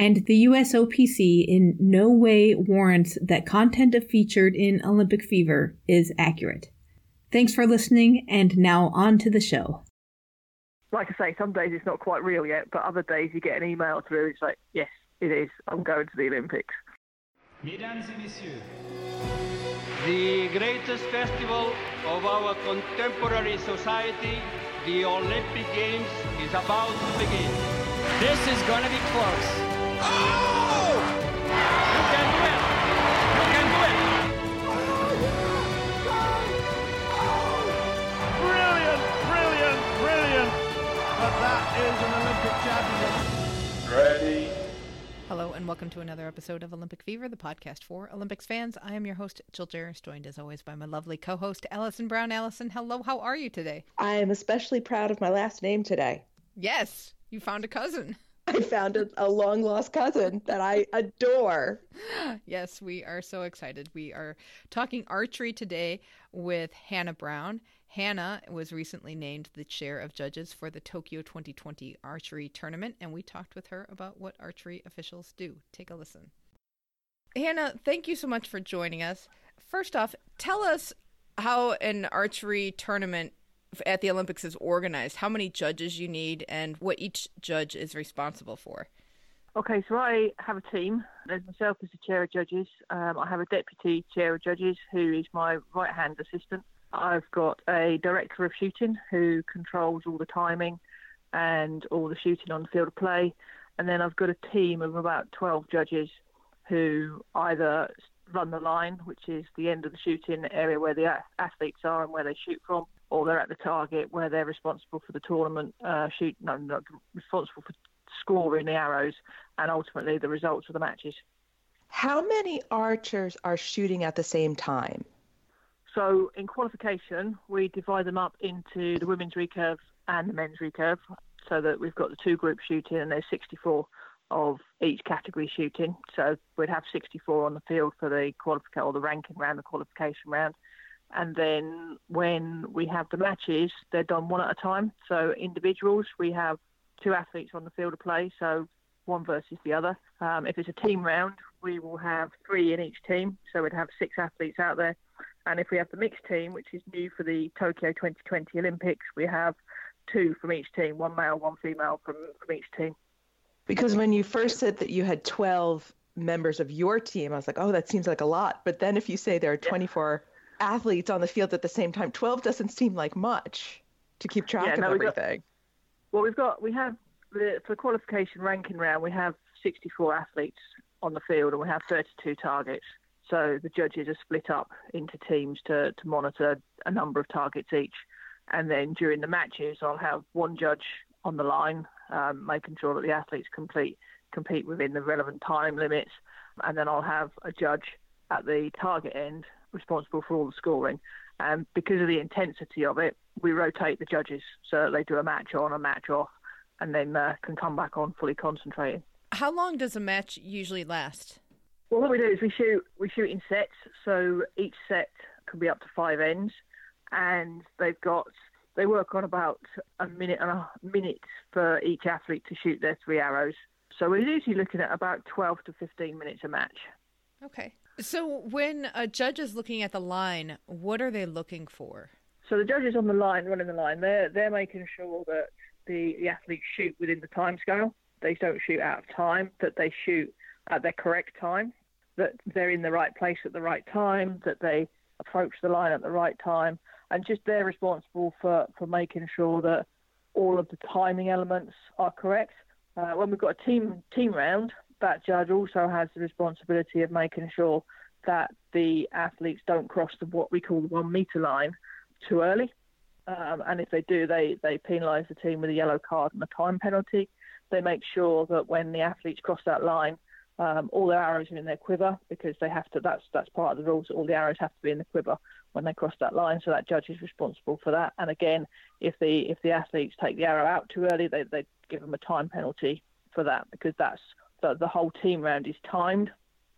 and the USOPC in no way warrants that content featured in Olympic Fever is accurate. Thanks for listening, and now on to the show. Like I say, some days it's not quite real yet, but other days you get an email through, it's like, yes, it is. I'm going to the Olympics. Mesdames et messieurs, the greatest festival of our contemporary society, the Olympic Games, is about to begin. This is going to be close. Oh! You can do it! You can do it! Brilliant, brilliant, brilliant. But that is an Olympic championship. Ready. Hello, and welcome to another episode of Olympic Fever, the podcast for Olympics fans. I am your host, Jill Jaracz, joined as always by my lovely co host, Alison Brown. Allison, hello, how are you today? I am especially proud of my last name today. Yes, you found a cousin. I found a, a long lost cousin that I adore. Yes, we are so excited. We are talking archery today with Hannah Brown. Hannah was recently named the chair of judges for the Tokyo 2020 archery tournament, and we talked with her about what archery officials do. Take a listen. Hannah, thank you so much for joining us. First off, tell us how an archery tournament at the Olympics is organized, how many judges you need, and what each judge is responsible for. Okay, so I have a team. There's myself as the chair of judges. Um, I have a deputy chair of judges who is my right hand assistant. I've got a director of shooting who controls all the timing and all the shooting on the field of play. And then I've got a team of about 12 judges who either run the line, which is the end of the shooting area where the athletes are and where they shoot from, or they're at the target where they're responsible for the tournament uh, shoot, no, not responsible for scoring the arrows and ultimately the results of the matches. How many archers are shooting at the same time? So in qualification, we divide them up into the women's recurve and the men's recurve, so that we've got the two groups shooting, and there's 64 of each category shooting. So we'd have 64 on the field for the qualification or the ranking round, the qualification round. And then when we have the matches, they're done one at a time. So individuals, we have two athletes on the field of play, so one versus the other. Um, if it's a team round, we will have three in each team, so we'd have six athletes out there. And if we have the mixed team, which is new for the Tokyo 2020 Olympics, we have two from each team, one male, one female from, from each team. Because when you first said that you had 12 members of your team, I was like, oh, that seems like a lot. But then if you say there are 24 athletes on the field at the same time, 12 doesn't seem like much to keep track Yeah, of no, we got- Well, we've got we have the, for the qualification ranking round, we have 64 athletes on the field, and we have 32 targets. So the judges are split up into teams to to monitor a number of targets each, and then during the matches, I'll have one judge on the line, um, making sure that the athletes complete compete within the relevant time limits, and then I'll have a judge at the target end responsible for all the scoring. And because of the intensity of it, we rotate the judges so that they do a match on, a match off, and then uh, can come back on fully concentrating. How long does a match usually last? Well, what we do is we shoot we shoot in sets, so each set can be up to five ends, and they've got they work on about a minute and a minute for each athlete to shoot their three arrows. So we're usually looking at about 12 to 15 minutes a match. Okay. So when a judge is looking at the line, what are they looking for? So the judges on the line, running the line, they're they're making sure that the, the athletes shoot within the time scale. They don't shoot out of time, that they shoot at their correct time. that they're in the right place at the right time, that they approach the line at the right time, and just they're responsible for, for making sure that all of the timing elements are correct. Uh, when we've got a team team round, that judge also has the responsibility of making sure that the athletes don't cross the what we call the one meter line too early. Um, and if they do, they, they penalise the team with a yellow card and a time penalty. They make sure that when the athletes cross that line, um, all their arrows are in their quiver because they have to. That's that's part of the rules. All the arrows have to be in the quiver when they cross that line. So that judge is responsible for that. And again, if the if the athletes take the arrow out too early, they they give them a time penalty for that because that's the, the whole team round is timed,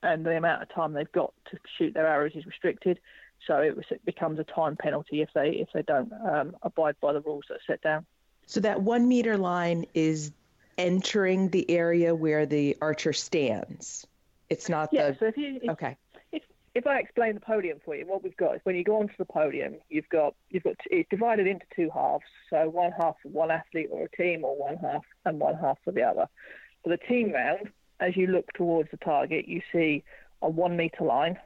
and the amount of time they've got to shoot their arrows is restricted. So it, was, it becomes a time penalty if they if they don't um, abide by the rules that are set down. So that one meter line is entering the area where the archer stands. It's not yeah, the so if you if, okay. If, if I explain the podium for you, what we've got is when you go onto the podium, you've got you've got it's divided into two halves. So one half for one athlete or a team, or one half and one half for the other. For the team round, as you look towards the target, you see a one meter line,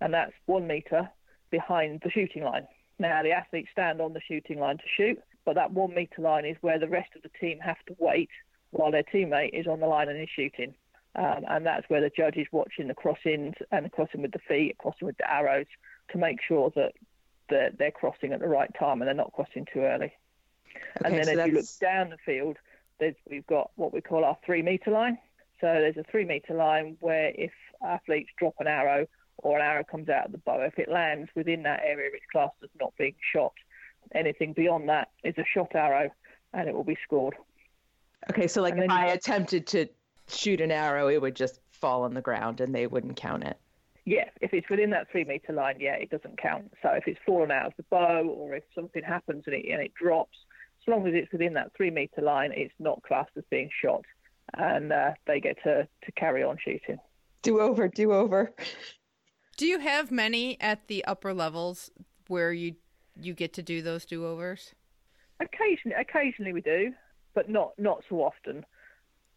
and that's one meter behind the shooting line. Now the athletes stand on the shooting line to shoot, but that one meter line is where the rest of the team have to wait while their teammate is on the line and is shooting. Um, and that's where the judge is watching the crossings and the crossing with the feet, crossing with the arrows to make sure that they're, they're crossing at the right time and they're not crossing too early. Okay, and then so as that's... you look down the field, we've got what we call our three metre line. So there's a three metre line where if athletes drop an arrow or an arrow comes out of the bow, if it lands within that area, it's classed as not being shot. Anything beyond that is a shot arrow and it will be scored. Okay, so like And if I attempted to shoot an arrow, it would just fall on the ground and they wouldn't count it. Yeah, if it's within that three metre line, yeah, it doesn't count. So if it's fallen out of the bow or if something happens and it, and it drops, as long as it's within that three metre line, it's not classed as being shot. And uh, they get to, to carry on shooting. Do over, do over. Do you have many at the upper levels where you you get to do those do overs? Occasionally, occasionally we do, but not not so often.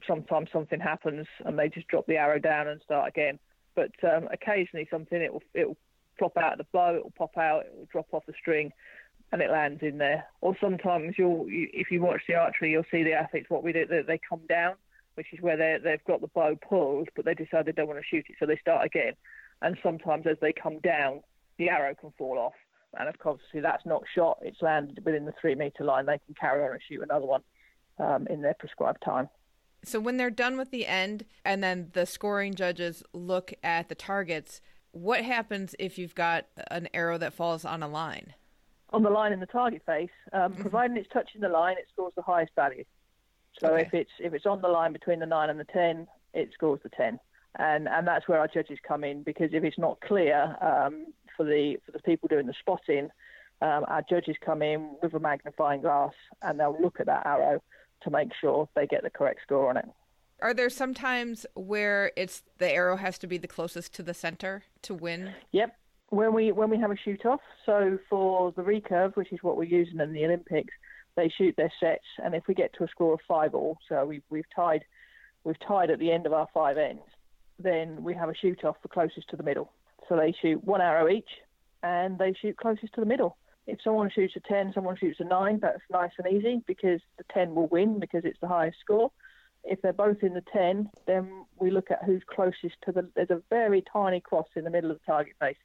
Sometimes something happens and they just drop the arrow down and start again. But um, occasionally something it will it will plop out of the bow, it will pop out, it will drop off the string, and it lands in there. Or sometimes you'll you, if you watch the archery, you'll see the athletes what we do they, they come down, which is where they they've got the bow pulled, but they decide they don't want to shoot it, so they start again. And sometimes as they come down, the arrow can fall off. And of course, that's not shot. It's landed within the three metre line. They can carry on and shoot another one um, in their prescribed time. So when they're done with the end and then the scoring judges look at the targets, what happens if you've got an arrow that falls on a line? On the line in the target face, um, providing it's touching the line, it scores the highest value. So Okay. if it's if it's on the line between the nine and the ten, it scores the ten. And and that's where our judges come in because if it's not clear um, for the for the people doing the spotting, um, our judges come in with a magnifying glass and they'll look at that arrow to make sure they get the correct score on it. Are there some times where it's the arrow has to be the closest to the center to win? Yep. When we when we have a shoot off, so for the recurve, which is what we're using in the Olympics, they shoot their sets, and if we get to a score of five all, so we've we've tied we've tied at the end of our five ends, then we have a shoot off for closest to the middle. So they shoot one arrow each, and they shoot closest to the middle. If someone shoots a ten, someone shoots a nine, that's nice and easy because the ten will win because it's the highest score. If they're both in the 10, then we look at who's closest to the. There's a very tiny cross in the middle of the target face,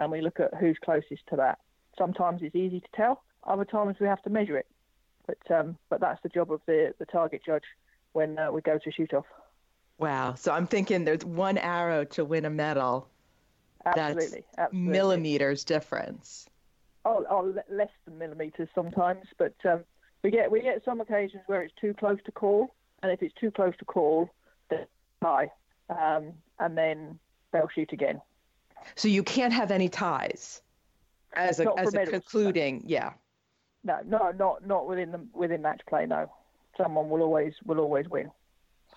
and we look at who's closest to that. Sometimes it's easy to tell. Other times we have to measure it. But um, but that's the job of the the target judge when uh, we go to shoot off. Wow. So I'm thinking there's one arrow to win a medal. Absolutely, That's absolutely. millimeters difference. oh, oh, less than millimeters sometimes, but um, we get we get some occasions where it's too close to call, and if it's too close to call, then tie, um, and then they'll shoot again. So you can't have any ties as a as a concluding. Yeah. No, no, not not within the within match play. No, someone will always will always win.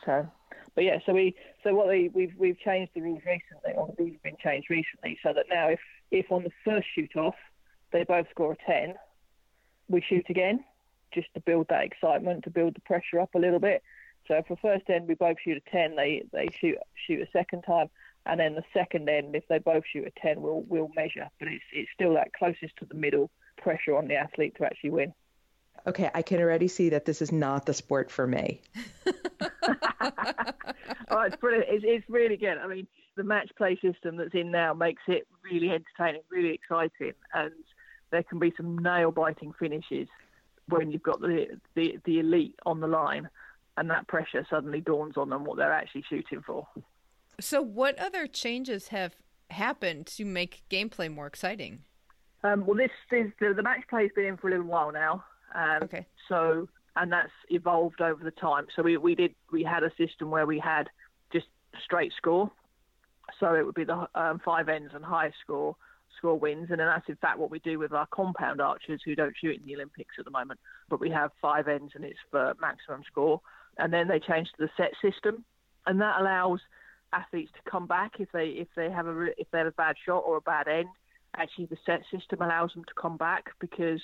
So, but yeah, so we so what we we've we've changed the rules recently, or these have been changed recently, so that now if if on the first shoot off they both score a ten, we shoot again, just to build that excitement, to build the pressure up a little bit. So for first end we both shoot a ten, they they shoot shoot a second time, and then the second end, if they both shoot a 10, we'll we'll measure. But it's it's still that closest to the middle pressure on the athlete to actually win. Okay, I can already see that this is not the sport for me. oh, it's brilliant. It's, it's really good. I mean, the match play system that's in now makes it really entertaining, really exciting, and there can be some nail biting finishes when you've got the, the, the elite on the line and that pressure suddenly dawns on them what they're actually shooting for. So, what other changes have happened to make gameplay more exciting? Um, well, this is the, the match play has been in for a little while now. Um, okay. So, and that's evolved over the time. So we, we did we had a system where we had just straight score. So it would be the um, five ends and highest score score wins, and then that's in fact what we do with our compound archers who don't shoot in the Olympics at the moment. But we have five ends and it's for maximum score. And then they changed to the set system, and that allows athletes to come back if they if they have a if they have a bad shot or a bad end. Actually, the set system allows them to come back because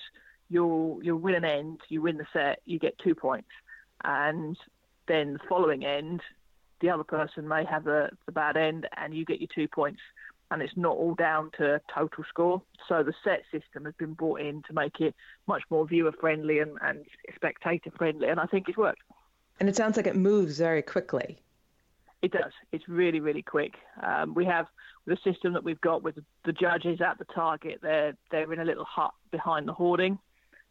you'll you'll win an end, you win the set, you get two points, and then the following end, the other person may have the, the bad end, and you get your two points, and it's not all down to total score. So the set system has been brought in to make it much more viewer friendly and, and spectator friendly, and I think it's worked. And it sounds like it moves very quickly. It does. It's really, really quick. Um, we have the system that we've got with the judges at the target. They're they're in a little hut behind the hoarding,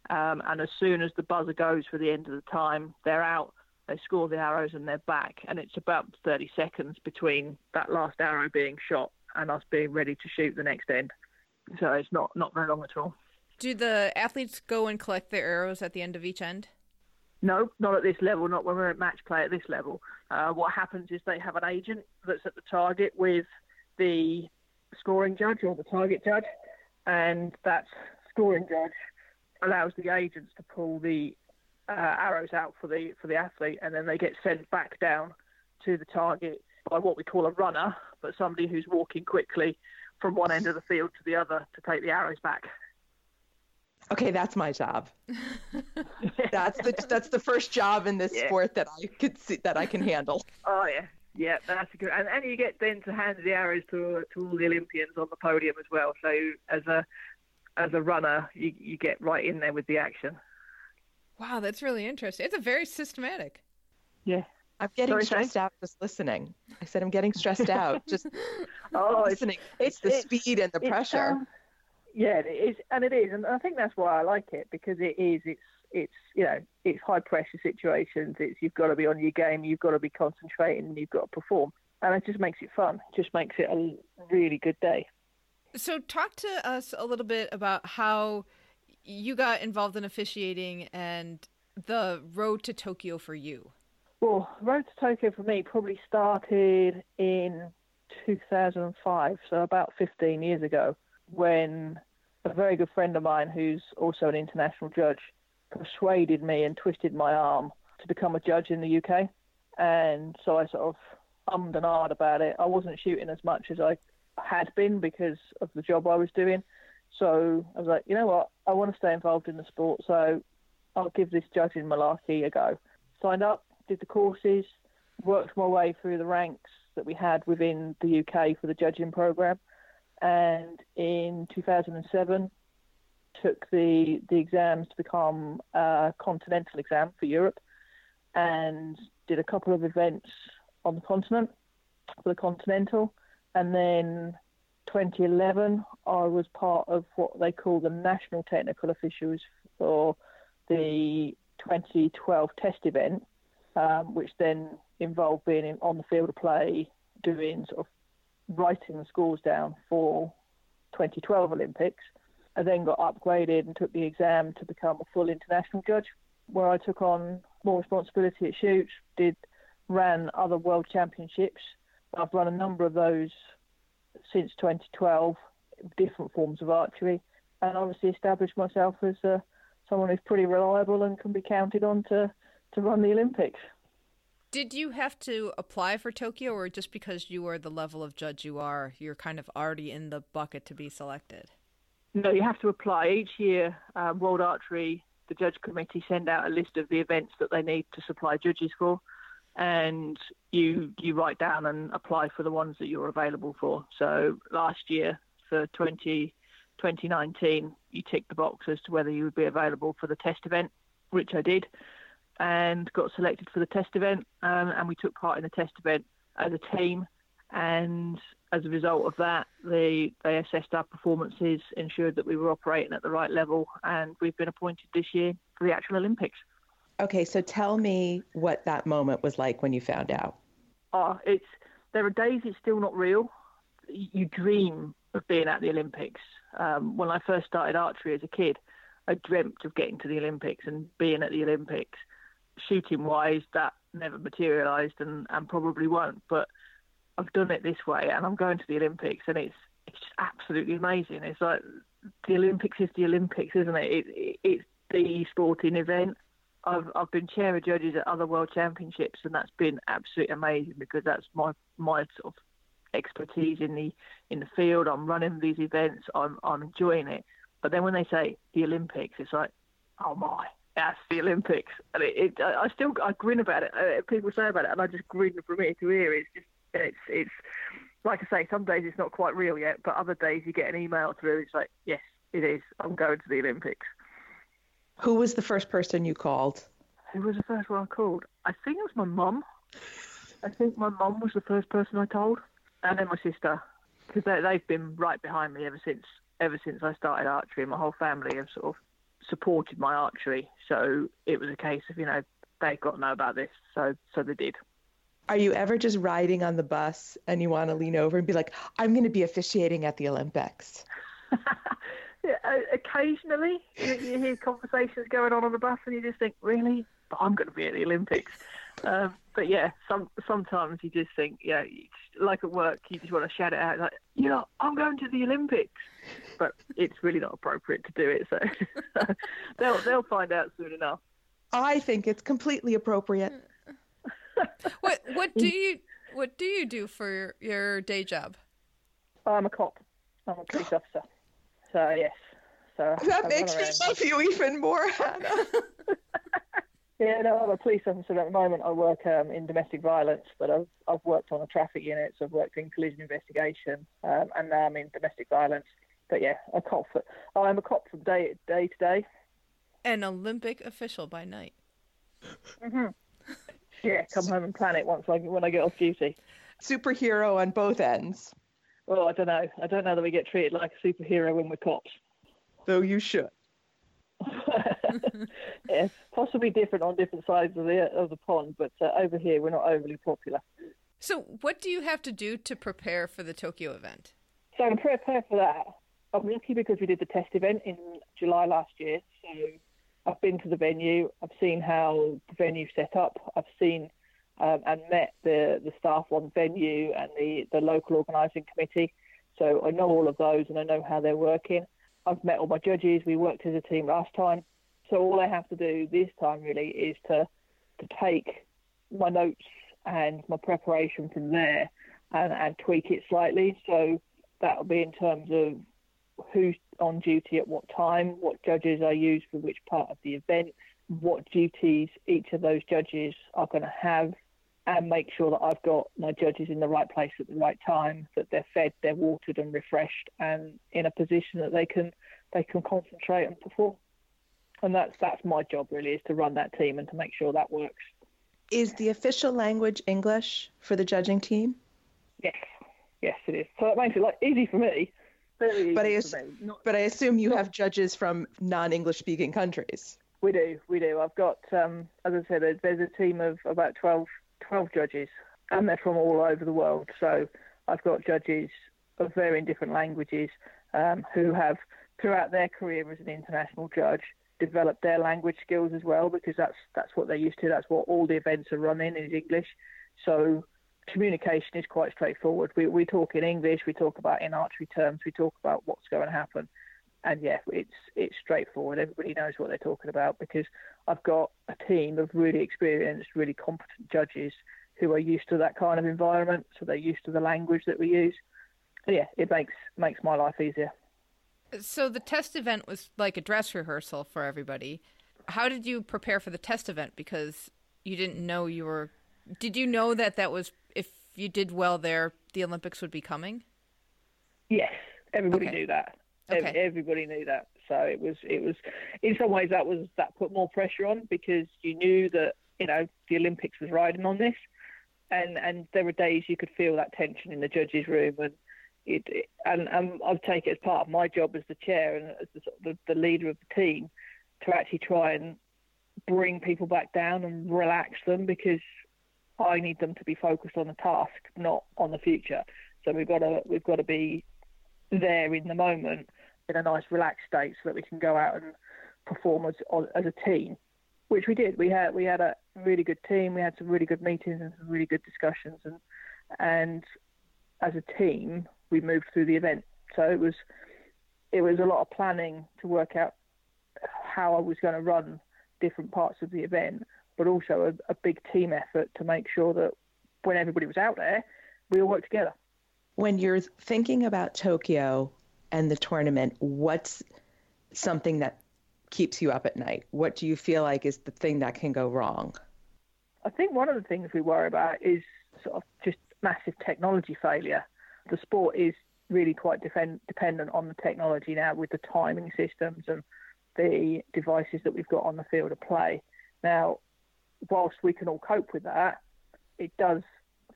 um, and as soon as the buzzer goes for the end of the time, they're out. They score the arrows and they're back, and it's about 30 seconds between that last arrow being shot and us being ready to shoot the next end. So it's not not very long at all. Do the athletes go and collect their arrows at the end of each end? No, not at this level. Not when we're at match play at this level. Uh, what happens is they have an agent that's at the target with the scoring judge or the target judge, and that scoring judge allows the agents to pull the uh, arrows out for the for the athlete, and then they get sent back down to the target by what we call a runner, but somebody who's walking quickly from one end of the field to the other to take the arrows back. Okay, that's my job. that's the that's the first job in this yeah. sport that I could see that I can handle. Oh yeah, yeah, that's a good. And, and you get then to hand the arrows to to all the Olympians on the podium as well. So as a as a runner, you you get right in there with the action. Wow, that's really interesting. It's a very systematic. Yeah. I'm getting Sorry, stressed out just listening. I said I'm getting stressed out just oh, listening. It's, it's the speed and the pressure. Um, yeah, it is, and it is, and I think that's why I like it because it is. It's it's you know it's high pressure situations. It's you've got to be on your game. You've got to be concentrating. And you've got to perform, and it just makes it fun. It just makes it a really good day. So, talk to us a little bit about how you got involved in officiating and the road to Tokyo for you. Well, road to Tokyo for me probably started in 2005, so about 15 years ago, when a very good friend of mine, who's also an international judge, persuaded me and twisted my arm to become a judge in the UK. And so I sort of ummed and ahed about it. I wasn't shooting as much as I had been because of the job I was doing. So I was like, you know what? I want to stay involved in the sport, so I'll give this judging malarkey a go. Signed up, did the courses, worked my way through the ranks that we had within the UK for the judging program, and in 2007 took the the exams to become a continental exam for Europe, and did a couple of events on the continent for the continental, and then 2011 I was part of what they call the national technical officials for the 2012 test event, um, which then involved being in, on the field of play, doing sort of writing the scores down for 2012 Olympics. I then got upgraded and took the exam to become a full international judge, where I took on more responsibility at shoots, did ran other world championships. I've run a number of those since 2012, different forms of archery, and obviously established myself as uh, someone who's pretty reliable and can be counted on to, to run the Olympics. Did you have to apply for Tokyo, or just because you are the level of judge you are, you're kind of already in the bucket to be selected? No, you have to apply each year. Uh, World Archery, the judge committee, send out a list of the events that they need to supply judges for. and you you write down and apply for the ones that you're available for. So last year for 20, 2019, you ticked the box as to whether you would be available for the test event, which I did, and got selected for the test event, um, and we took part in the test event as a team. And as a result of that, they they assessed our performances, ensured that we were operating at the right level, and we've been appointed this year for the actual Olympics. Okay, so tell me what that moment was like when you found out. Oh, it's there are days it's still not real. You dream of being at the Olympics. Um, when I first started archery as a kid, I dreamt of getting to the Olympics and being at the Olympics. Shooting wise, that never materialised and, and probably won't. But I've done it this way, and I'm going to the Olympics, and it's it's just absolutely amazing. It's like the Olympics is the Olympics, isn't it? it, it it's the sporting event. I've I've been chair of judges at other world championships, and that's been absolutely amazing because that's my my sort of expertise in the in the field. I'm running these events. I'm I'm enjoying it. But then when they say the Olympics, it's like, oh my, that's the Olympics, and it, it I still I grin about it. Uh, people say about it, and I just grin from ear to ear. It's just it's it's like I say, some days it's not quite real yet, but other days you get an email through. It's like, yes, it is. I'm going to the Olympics. Who was the first person you called? Who was the first one I called? I think it was my mum. I think my mum was the first person I told, and then my sister, because they, they've been right behind me ever since ever since I started archery. My whole family have sort of supported my archery, so it was a case of you know they've got to know about this, so so they did. Are you ever just riding on the bus and you want to lean over and be like, "I'm going to be officiating at the Olympics"? yeah, occasionally you, you, hear conversations going on on the bus and you just think, really? But I'm going to be at the Olympics. Um, but yeah, some sometimes you just think, yeah, just, like at work, you just want to shout it out, like, you know, I'm going to the Olympics. But it's really not appropriate to do it, so they'll they'll find out soon enough. I think it's completely appropriate. what what do you what do you do for your, your day job? I'm a cop. I'm a police officer. So yes. So that makes me love you even more, Hannah. yeah, no, I'm a police officer at the moment. I work um, in domestic violence, but I've I've worked on a traffic unit, so I've worked in collision investigation, um, and now I'm in domestic violence. But yeah, a cop. For, oh, I'm a cop from day day to day. An Olympic official by night. hmm Yeah, come home and plan it once I when I get off duty. Superhero on both ends. Well, I don't know. I don't know that we get treated like a superhero when we're cops. Though you should. yeah, possibly different on different sides of the of the pond, but uh, over here we're not overly popular. So, what do you have to do to prepare for the Tokyo event? So, to prepare for that, I'm lucky because we did the test event in July last year. So, I've been to the venue. I've seen how the venue's set up. I've seen um, and met the, the staff on the venue and the, the local organising committee. So I know all of those and I know how they're working. I've met all my judges. We worked as a team last time. So all I have to do this time really is to to take my notes and my preparation from there and, and tweak it slightly. So that'll be in terms of who's on duty at what time, what judges I use for which part of the event, what duties each of those judges are going to have and make sure that I've got my judges in the right place at the right time, that they're fed, they're watered and refreshed, and in a position that they can they can concentrate and perform. And that's that's my job really is to run that team and to make sure that works. Is the official language English for the judging team? Yes, yes it is. So that makes it like easy for me. Very but I, ass- Not, but I assume you have judges from non-English speaking countries. We do, we do. I've got, um, as I said, there's a team of about 12 12 judges, and they're from all over the world. So I've got judges of varying different languages um, who have, throughout their career as an international judge, developed their language skills as well because that's that's what they're used to. That's what all the events are running is English. So communication is quite straightforward. We we talk in English. We talk about in archery terms. We talk about what's going to happen. And yeah, it's it's straightforward. Everybody knows what they're talking about because I've got a team of really experienced, really competent judges who are used to that kind of environment, so they're used to the language that we use. And yeah, it makes makes my life easier. So the test event was like a dress rehearsal for everybody. How did you prepare for the test event? Because you didn't know you were Did you know that that was if you did well there, the Olympics would be coming? Yes, everybody Okay. knew that. Okay. Everybody knew that. So it was, it was, in some ways, that was that put more pressure on because you knew that you know the Olympics was riding on this, and and there were days you could feel that tension in the judges' room, and it, and, and I'll take it as part of my job as the chair and as the, the, the leader of the team to actually try and bring people back down and relax them because I need them to be focused on the task, not on the future. So we've got to we've got to be there in the moment in a nice relaxed state so that we can go out and perform as as a team, which we did. We had we had a really good team. We had some really good meetings and some really good discussions, and and as a team we moved through the event. So it was it was a lot of planning to work out how I was going to run different parts of the event, but also a, a big team effort to make sure that when everybody was out there, we all worked together. When you're thinking about Tokyo and the tournament, what's something that keeps you up at night? What do you feel like is the thing that can go wrong? I think one of the things we worry about is sort of just massive technology failure. The sport is really quite defend, dependent on the technology now with the timing systems and the devices that we've got on the field of play. Now, whilst we can all cope with that, it does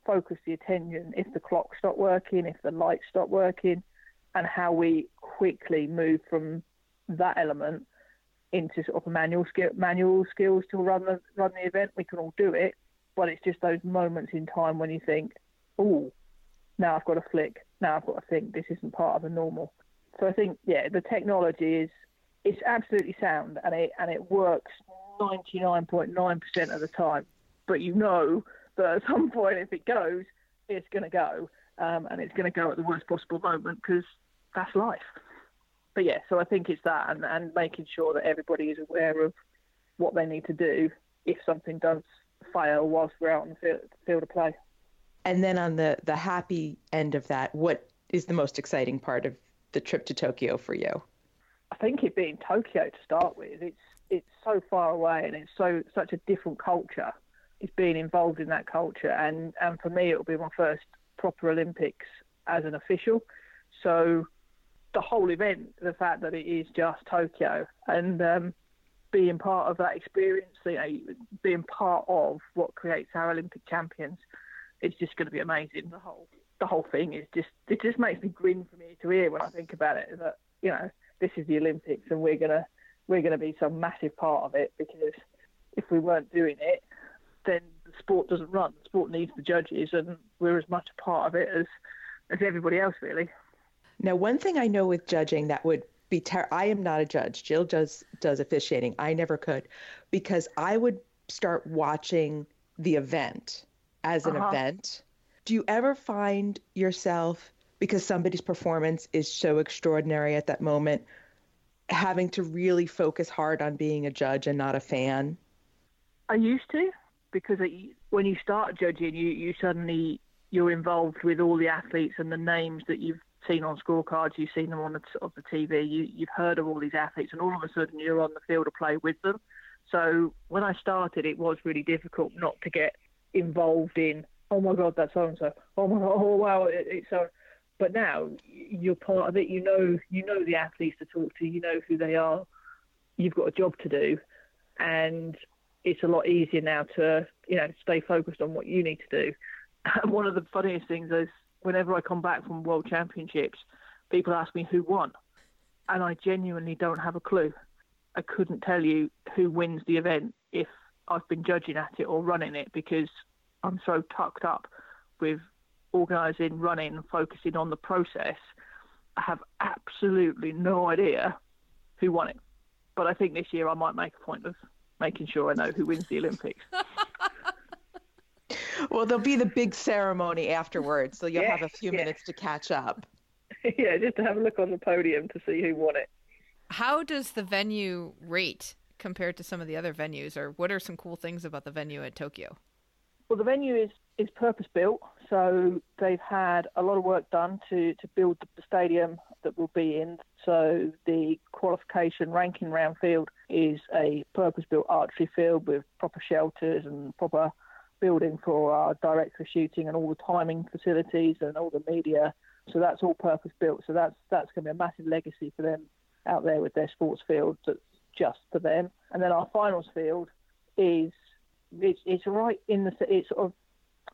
focus the attention if the clock stopped working, if the lights stop working, and how we quickly move from that element into sort of manual skill, manual skills to run the run the event. We can all do it, but it's just those moments in time when you think, "Oh, now I've got to flick. Now I've got to think. This isn't part of the normal." So I think, yeah, the technology is it's absolutely sound and it and it works 99.9% of the time. But you know that at some point, if it goes, it's going to go, um, and it's going to go at the worst possible moment because that's life. But yeah, so I think it's that and, and making sure that everybody is aware of what they need to do if something does fail whilst we're out on the field, field of play. And then on the the happy end of that, what is the most exciting part of the trip to Tokyo for you? I think it being Tokyo to start with, it's it's so far away and it's so such a different culture. It's being involved in that culture, and and for me, it'll be my first proper Olympics as an official. So the whole event, the fact that it is just Tokyo, and um, being part of that experience, you know, being part of what creates our Olympic champions, it's just going to be amazing. The whole the whole thing is just it just makes me grin from ear to ear when I think about it. That you know this is the Olympics and we're gonna we're gonna be some massive part of it because if we weren't doing it, then the sport doesn't run. The sport needs the judges, and we're as much a part of it as as everybody else, really. Now, one thing I know with judging that would be ter- I am not a judge. Jill does does officiating. I never could because I would start watching the event as an Uh-huh. event. Do you ever find yourself because somebody's performance is so extraordinary at that moment having to really focus hard on being a judge and not a fan? I used to because it, when you start judging, you, you suddenly you're involved with all the athletes and the names that you've seen on scorecards. You've seen them on the, of the TV. You, you've heard of all these athletes, and all of a sudden you're on the field of play with them. So when I started, it was really difficult not to get involved in. Oh my God, that's so and so. Oh my God, oh wow, it, it's so. But now you're part of it. You know, you know the athletes to talk to. You know who they are. You've got a job to do, and it's a lot easier now to you know stay focused on what you need to do. One of the funniest things is whenever I come back from World Championships, people ask me who won, and I genuinely don't have a clue. I couldn't tell you who wins the event if I've been judging at it or running it because I'm so tucked up with organising, running, focusing on the process. I have absolutely no idea who won it. But I think this year I might make a point of making sure I know who wins the Olympics. Well, there'll be the big ceremony afterwards, so you'll Yeah, have a few yeah. minutes to catch up. yeah, just to have a look on the podium to see who won it. How does the venue rate compared to some of the other venues, or what are some cool things about the venue at Tokyo? Well, the venue is, is purpose built, so they've had a lot of work done to, to build the stadium that we'll be in. So the qualification ranking round field is a purpose built archery field with proper shelters and proper building for our director of shooting and all the timing facilities and all the media. So that's all purpose built. So that's that's going to be a massive legacy for them out there with their sports field that's just for them. And then our finals field is it's, it's right in the it's sort of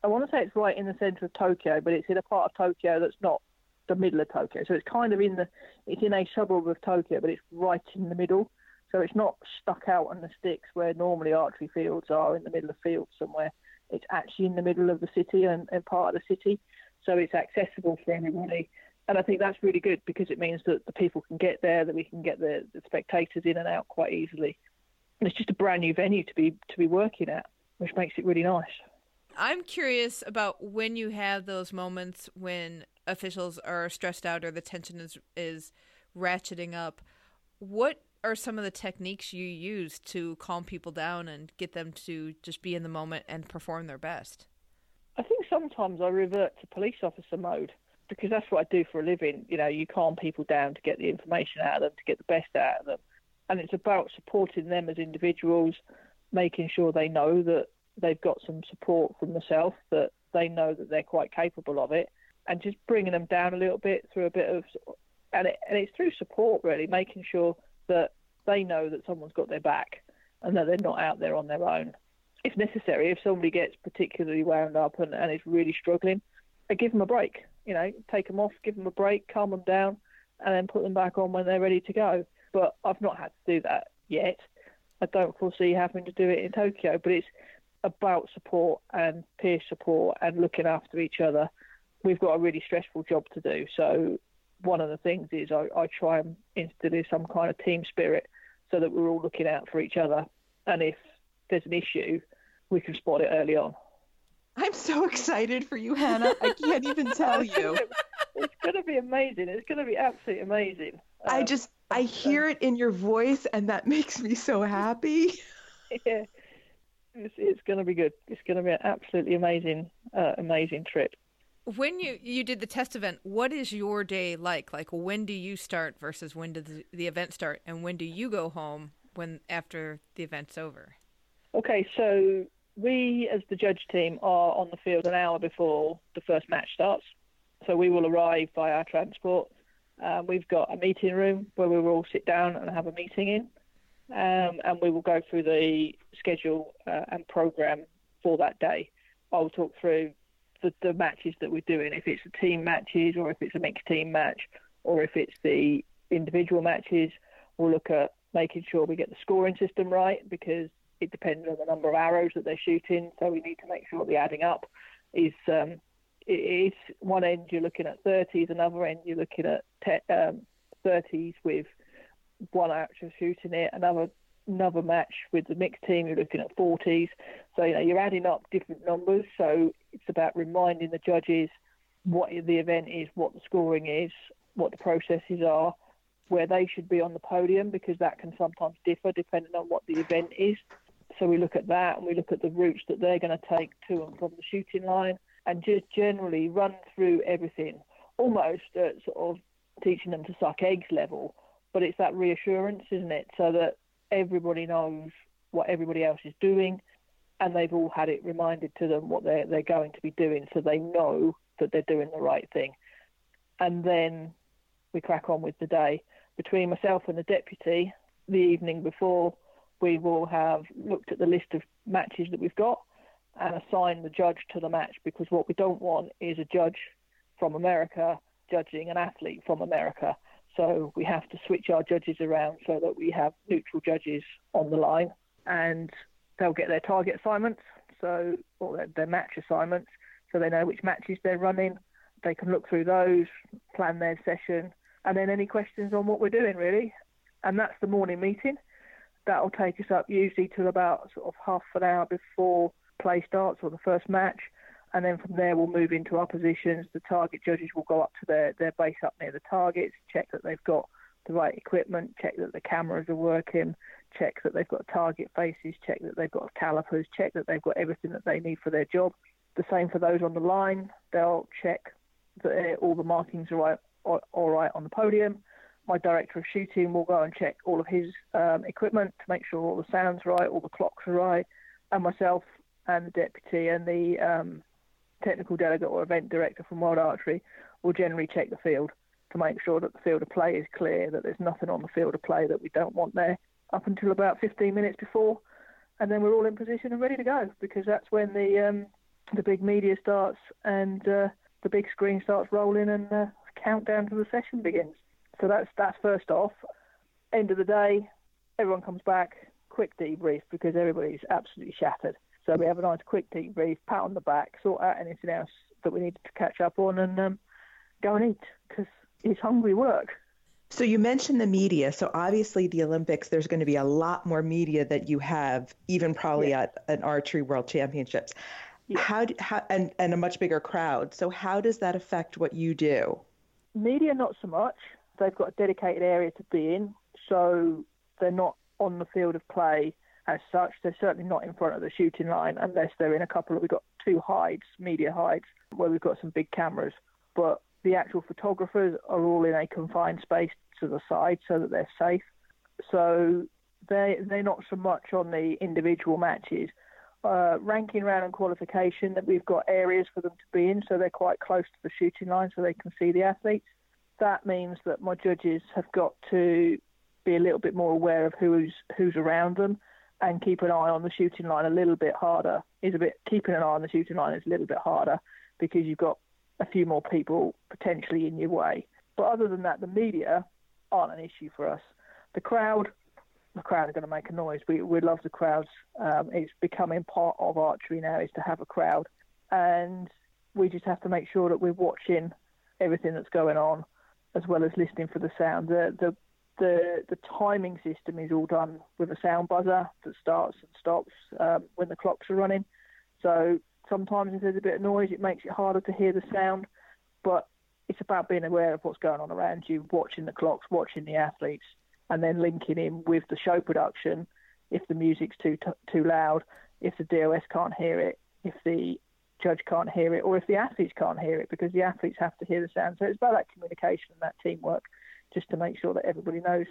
I want to say it's right in the centre of Tokyo, but it's in a part of Tokyo that's not the middle of Tokyo. So it's kind of in the it's in a suburb of Tokyo, but it's right in the middle. So it's not stuck out on the sticks where normally archery fields are in the middle of fields somewhere. It's actually in the middle of the city and, and part of the city. So it's accessible for everybody. And I think that's really good because it means that the people can get there, that we can get the, the spectators in and out quite easily. And it's just a brand new venue to be to be working at, which makes it really nice. I'm curious about when you have those moments when officials are stressed out or the tension is is ratcheting up. What are some of the techniques you use to calm people down and get them to just be in the moment and perform their best? I think sometimes I revert to police officer mode because that's what I do for a living. You know, you calm people down to get the information out of them, to get the best out of them. And it's about supporting them as individuals, making sure they know that they've got some support from themselves, that they know that they're quite capable of it, and just bringing them down a little bit through a bit of, and, it, and it's through support really, making sure that they know that someone's got their back and that they're not out there on their own. If necessary, if somebody gets particularly wound up and, and is really struggling, I give them a break. You know, take them off, give them a break, calm them down, and then put them back on when they're ready to go. But I've not had to do that yet. I don't foresee having to do it in Tokyo, but it's about support and peer support and looking after each other. We've got a really stressful job to do, so one of the things is I, I try and instill some kind of team spirit so that we're all looking out for each other. And if there's an issue, we can spot it early on. I'm so excited for you, Hannah. I can't even tell you. it's going to be amazing. It's going to be absolutely amazing. I um, just, I hear it in your voice, and that makes me so happy. yeah, it's, it's going to be good. It's going to be an absolutely amazing, uh, amazing trip when you you did the test event what is your day like? Like when do you start versus when does the, event start? And when do you go home when after the event's over? Okay so we as the judge team are on the field an hour before the first match starts. So we will arrive by our transport. Um, we've got a meeting room where we will all sit down and have a meeting in. Um, and we will go through the schedule uh, and program for that day. I'll talk through the, the matches that we're doing, if it's the team matches or if it's a mixed team match or if it's the individual matches, we'll look at making sure we get the scoring system right because it depends on the number of arrows that they're shooting. So we need to make sure the adding up is um, it's one end you're looking at 30s, another end you're looking at te- um, 30s with one archer shooting it, another another match with the mixed team, you're looking at 40s. So, you know, you're adding up different numbers. So it's about reminding the judges what the event is, what the scoring is, what the processes are, where they should be on the podium, because that can sometimes differ depending on what the event is. So we look at that and we look at the routes that they're going to take to and from the shooting line and just generally run through everything, almost at sort of teaching them to suck eggs level. But it's that reassurance, isn't it? So that everybody knows what everybody else is doing, and they've all had it reminded to them what they're they're going to be doing, so they know that they're doing the right thing. And then we crack on with the day. Between myself and the deputy, the evening before, we will have looked at the list of matches that we've got and assigned the judge to the match because what we don't want is a judge from America judging an athlete from America. So we have to switch our judges around so that we have neutral judges on the line, and they'll get their target assignments, so or their, their match assignments, so they know which matches they're running. They can look through those, plan their session, and then any questions on what we're doing really. And that's the morning meeting. That'll take us up usually till about sort of half an hour before play starts or the first match and then from there we'll move into our positions. The target judges will go up to their, their base up near the targets, check that they've got the right equipment, check that the cameras are working, check that they've got target faces, check that they've got calipers, check that they've got everything that they need for their job. The same for those on the line. They'll check that all the markings are right, all right on the podium. My director of shooting will go and check all of his um, equipment to make sure all the sounds right, all the clocks are right, and myself and the deputy and the um, technical delegate or event director from World Archery will generally check the field to make sure that the field of play is clear, that there's nothing on the field of play that we don't want there up until about 15 minutes before, and then we're all in position and ready to go because that's when the um, the big media starts and uh, the big screen starts rolling and uh, countdown to the session begins. So that's that's first off. End of the day, everyone comes back, quick debrief because everybody's absolutely shattered. So we have a nice quick debrief, pat on the back, sort out anything else that we need to catch up on, and um, go and eat because it's hungry work. So you mentioned the media. So obviously the Olympics, there's going to be a lot more media that you have, even probably yeah. at an archery world championships. Yeah. How, how and and a much bigger crowd. So how does that affect what you do? Media, not so much. They've got a dedicated area to be in, so they're not on the field of play as such. They're certainly not in front of the shooting line unless they're in a couple of. We've got two hides, media hides, where we've got some big cameras. But the actual photographers are all in a confined space to the side so that they're safe. So they they're not so much on the individual matches. Uh, ranking round and qualification that we've got areas for them to be in, so they're quite close to the shooting line, so they can see the athletes. That means that my judges have got to be a little bit more aware of who's who's around them and keep an eye on the shooting line a little bit harder. Is a bit keeping an eye on the shooting line is a little bit harder because you've got a few more people potentially in your way. But other than that, the media aren't an issue for us. The crowd, the crowd are going to make a noise. We we love the crowds. Um, it's becoming part of archery now is to have a crowd, and we just have to make sure that we're watching everything that's going on, as well as listening for the sound. The the the the timing system is all done with a sound buzzer that starts and stops um, when the clocks are running. So sometimes if there's a bit of noise, it makes it harder to hear the sound. But it's about being aware of what's going on around you, watching the clocks, watching the athletes, and then linking in with the show production. If the music's too t- too loud, if the DOS can't hear it, if the judge can't hear it, or if the athletes can't hear it, because the athletes have to hear the sound. So it's about that communication and that teamwork, just to make sure that everybody knows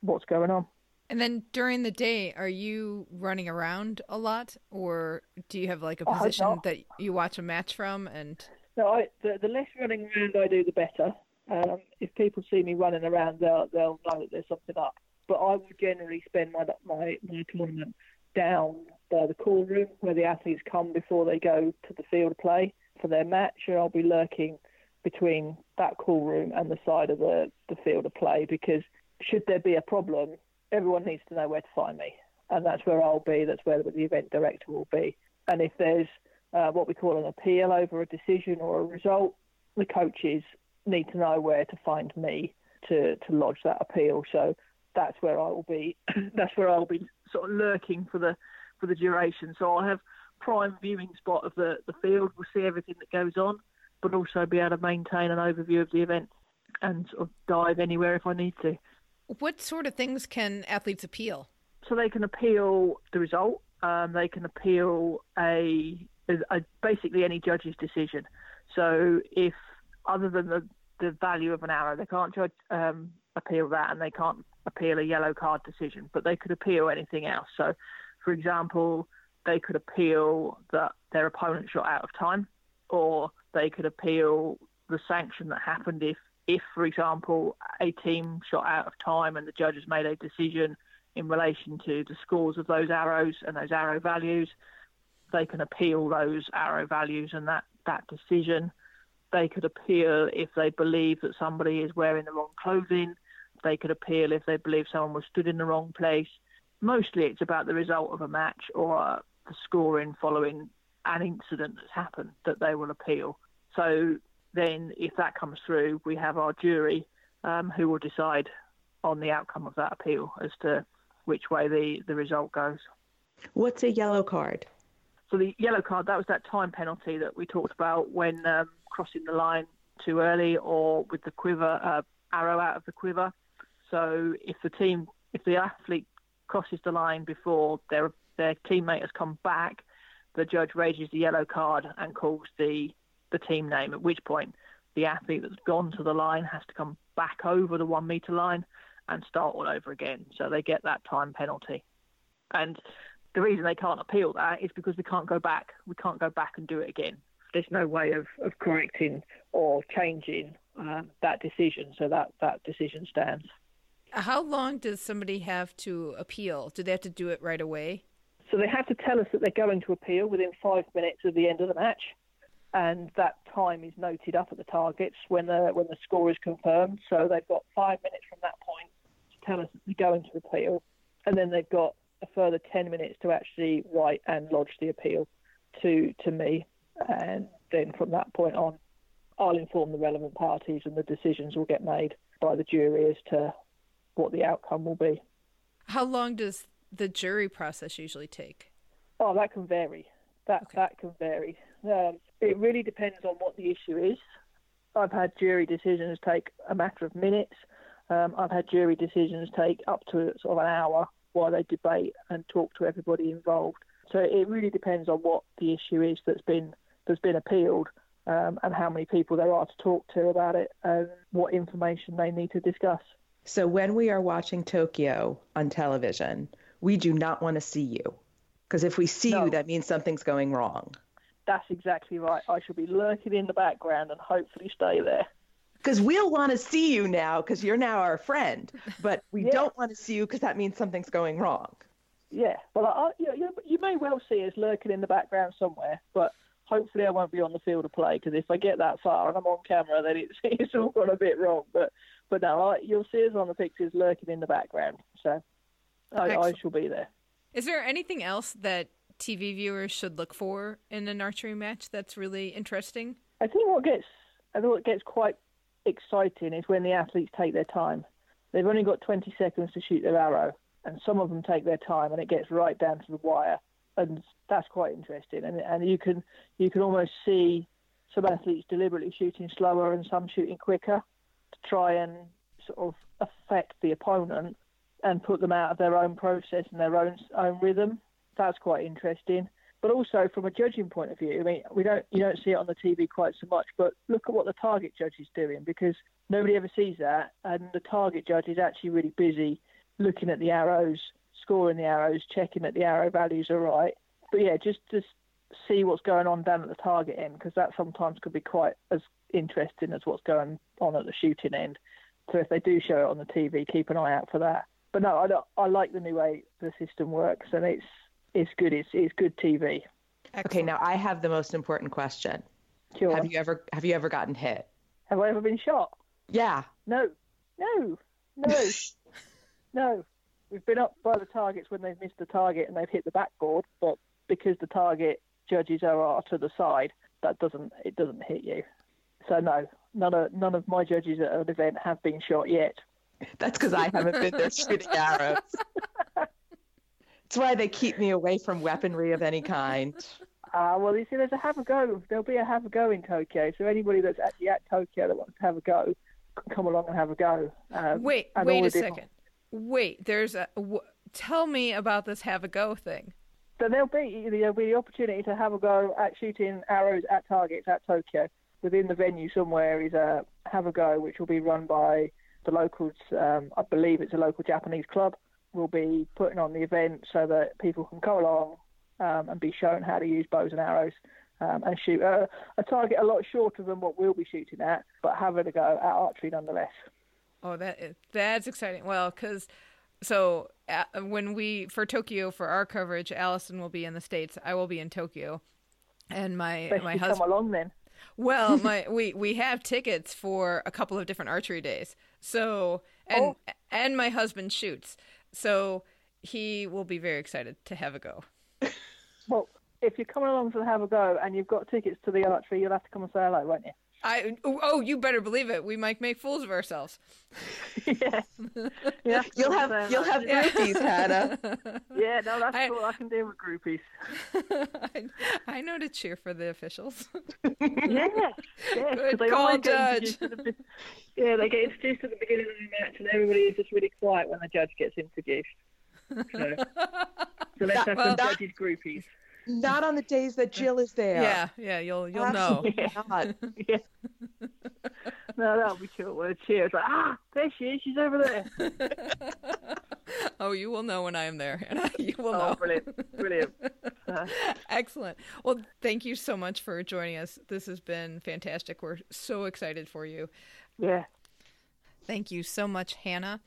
what's going on. And then during the day, are you running around a lot, or do you have like a position that you watch a match from? And no, I, the, the less running around I do, the better. Um, if people see me running around, they'll they'll know that there's something up. But I will generally spend my my my tournament down by the call room where the athletes come before they go to the field play for their match, and I'll be lurking between that call room and the side of the the field of play because should there be a problem, everyone needs to know where to find me, and that's where I'll be. That's where the event director will be. And if there's uh, what we call an appeal over a decision or a result, the coaches need to know where to find me to, to lodge that appeal. So that's where I will be. that's where I'll be sort of lurking for the for the duration. So I'll have prime viewing spot of the, the field. We'll see everything that goes on, but also be able to maintain an overview of the event and sort of dive anywhere if I need to. What sort of things can athletes appeal? So they can appeal the result. Um, they can appeal a, a, basically any judge's decision. So if other than the, the value of an arrow, they can't judge um, appeal that, and they can't appeal a yellow card decision, but they could appeal anything else. So, for example, they could appeal that their opponent shot out of time, or they could appeal the sanction that happened if if, for example, a team shot out of time and the judges made a decision in relation to the scores of those arrows and those arrow values, they can appeal those arrow values and that, that decision. They could appeal if they believe that somebody is wearing the wrong clothing. They could appeal if they believe someone was stood in the wrong place. Mostly it's about the result of a match or the scoring following an incident that's happened that they will appeal. So then if that comes through, we have our jury um, who will decide on the outcome of that appeal as to which way the, the result goes. What's a yellow card? So the yellow card, that was that time penalty that we talked about when um, crossing the line too early or with the quiver uh, arrow out of the quiver. So if the team, if the athlete crosses the line before their their teammate has come back, the judge raises the yellow card and calls the the team name, at which point the athlete that's gone to the line has to come back over the one metre line and start all over again. So they get that time penalty. And the reason they can't appeal that is because we can't go back. We can't go back and do it again. There's no way of, of correcting or changing uh, that decision. So that, that decision stands. How long does somebody have to appeal? Do they have to do it right away? So they have to tell us that they're going to appeal within five minutes of the end of the match, and that time is noted up at the targets when the when the score is confirmed. So they've got five minutes from that point to tell us that they're going to appeal, and then they've got a further ten minutes to actually write and lodge the appeal to to me, and then from that point on, I'll inform the relevant parties, and the decisions will get made by the jury as to what the outcome will be. How long does the jury process usually take? Oh, that can vary. That Okay. that can vary. Um, it really depends on what the issue is. I've had jury decisions take a matter of minutes. Um, I've had jury decisions take up to sort of an hour while they debate and talk to everybody involved. So it really depends on what the issue is that's been that's been appealed um, and how many people there are to talk to about it and what information they need to discuss. So when we are watching Tokyo on television, we do not want to see you. Because if we see No. you, that means something's going wrong. That's exactly right. I shall be lurking in the background and hopefully stay there. Because we'll want to see you now because you're now our friend. But we Yeah. don't want to see you because that means something's going wrong. Yeah, well, I, you, you, you may well see us lurking in the background somewhere, but hopefully I won't be on the field of play because if I get that far and I'm on camera, then it's, it's all gone a bit wrong. But but no, I, you'll see us on the pictures lurking in the background, so I, I shall be there. Is there anything else that TV viewers should look for in an archery match that's really interesting? I think what gets I think what gets quite exciting is when the athletes take their time. They've only got 20 seconds to shoot their arrow, and some of them take their time, and it gets right down to the wire, and that's quite interesting. And and you can you can almost see some athletes deliberately shooting slower and some shooting quicker to try and sort of affect the opponent and put them out of their own process and their own own rhythm. That's quite interesting but also from a judging point of view, I mean, we don't you don't see it on the TV quite so much, but look at what the target judge is doing because nobody ever sees that, and the target judge is actually really busy looking at the arrows, scoring the arrows, checking that the arrow values are right. But yeah, just just see what's going on down at the target end because that sometimes could be quite as interesting as what's going on at the shooting end. So if they do show it on the TV, keep an eye out for that. But no, I, I like the new way the system works, and it's it's good. It's it's good TV. Okay, now I have the most important question. Sure. Have you ever have you ever gotten hit? Have I ever been shot? Yeah. No, no, no, no. We've been up by the targets when they've missed the target and they've hit the backboard, but because the target judges are, are to the side, that doesn't it doesn't hit you. So no, none of none of my judges at an event have been shot yet. That's because I haven't been there shooting arrows. That's why they keep me away from weaponry of any kind. Uh, well, you see, there's a have a go. There'll be a have a go in Tokyo. So anybody that's actually at Tokyo that wants to have a go, can come along and have a go. Um, Wait, and wait a the different- second. Wait, there's a. W- tell me about this have a go thing. So there'll be there'll be the opportunity to have a go at shooting arrows at targets at Tokyo. Within the venue somewhere is a have a go, which will be run by the locals. Um, I believe it's a local Japanese club. Will be putting on the event so that people can go along um, and be shown how to use bows and arrows um, and shoot a, a target a lot shorter than what we'll be shooting at, but having a go at archery nonetheless. Oh, that that's exciting. Well, because so uh, when we for Tokyo for our coverage, Alison will be in the states. I will be in Tokyo, and my Best my husband. come along then. Well, my we we have tickets for a couple of different archery days. So and Oh. and my husband shoots, so he will be very excited to have a go. Well, if you're coming along to have a go and you've got tickets to the archery, you'll have to come and say hello, won't you? I oh, oh, you better believe it. We might make fools of ourselves. yeah. yeah. You'll have you'll have yeah. groupies, Hannah. Yeah, no, that's I- cool. I can deal with groupies. I, I know to cheer for the officials. Yeah, yeah. 'cause Good they call, get Judge. introduced at the yeah, they get introduced at the beginning of the match, and everybody is just really quiet when the judge gets introduced. So, so let's have Well, some that- judges groupies. Not on the days that Jill is there. yeah, yeah, you'll you'll know. Absolutely not. Yeah. no, that'll be cool. We'll cheer. It's like, ah, there she is. She's over there. oh, you will know when I am there, and you will Oh, know. brilliant, brilliant. Uh, Excellent. Well, thank you so much for joining us. This has been fantastic. We're so excited for you. yeah, Thank you so much, Hannah.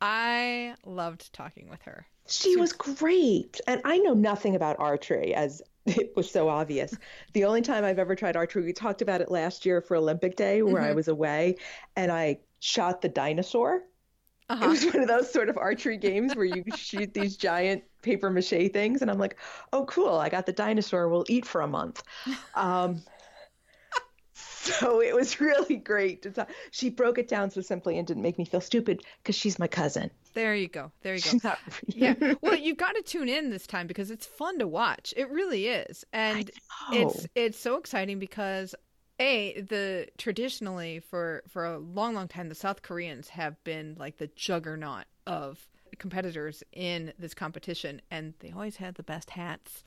I loved talking with her. She was great. And I know nothing about archery, as it was so obvious. The only time I've ever tried archery, we talked about it last year for Olympic Day, where I was away and I shot the dinosaur. It Uh-huh. was one of those sort of archery games where you shoot these giant paper mache things. And I'm like, oh, cool. I got the dinosaur. We'll eat for a month. Um, so it was really great to talk. She broke it down so simply and didn't make me feel stupid because she's my cousin. There you go. There you go. Yeah. Well, you've got to tune in this time because it's fun to watch. It really is. And it's it's so exciting because a the traditionally for for a long long time the South Koreans have been like the juggernaut of competitors in this competition and they always had the best hats.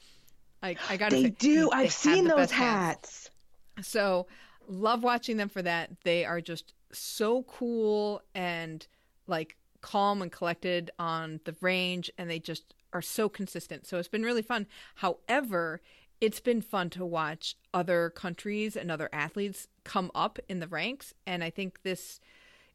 I I got to They say do. they I've seen those hats. hats. So love watching them for that. They are just so cool and like calm and collected on the range and they just are so consistent. So it's been really fun. However, it's been fun to watch other countries and other athletes come up in the ranks and I think this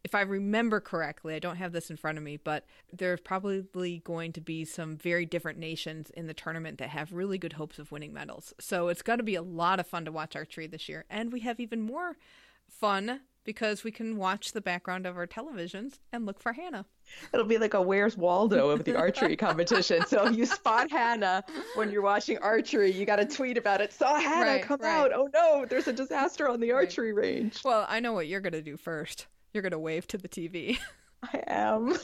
if I remember correctly, I don't have this in front of me, but there's probably going to be some very different nations in the tournament that have really good hopes of winning medals. So it's going to be a lot of fun to watch archery this year. And we have even more fun because we can watch the background of our televisions and look for Hannah. It'll be like a Where's Waldo of the archery competition. So if you spot Hannah when you're watching archery, you got to tweet about it. Saw Hannah Right, come right. out. Oh no, there's a disaster on the archery range. Well, I know what you're going to do first. You're going to wave to the TV. I am.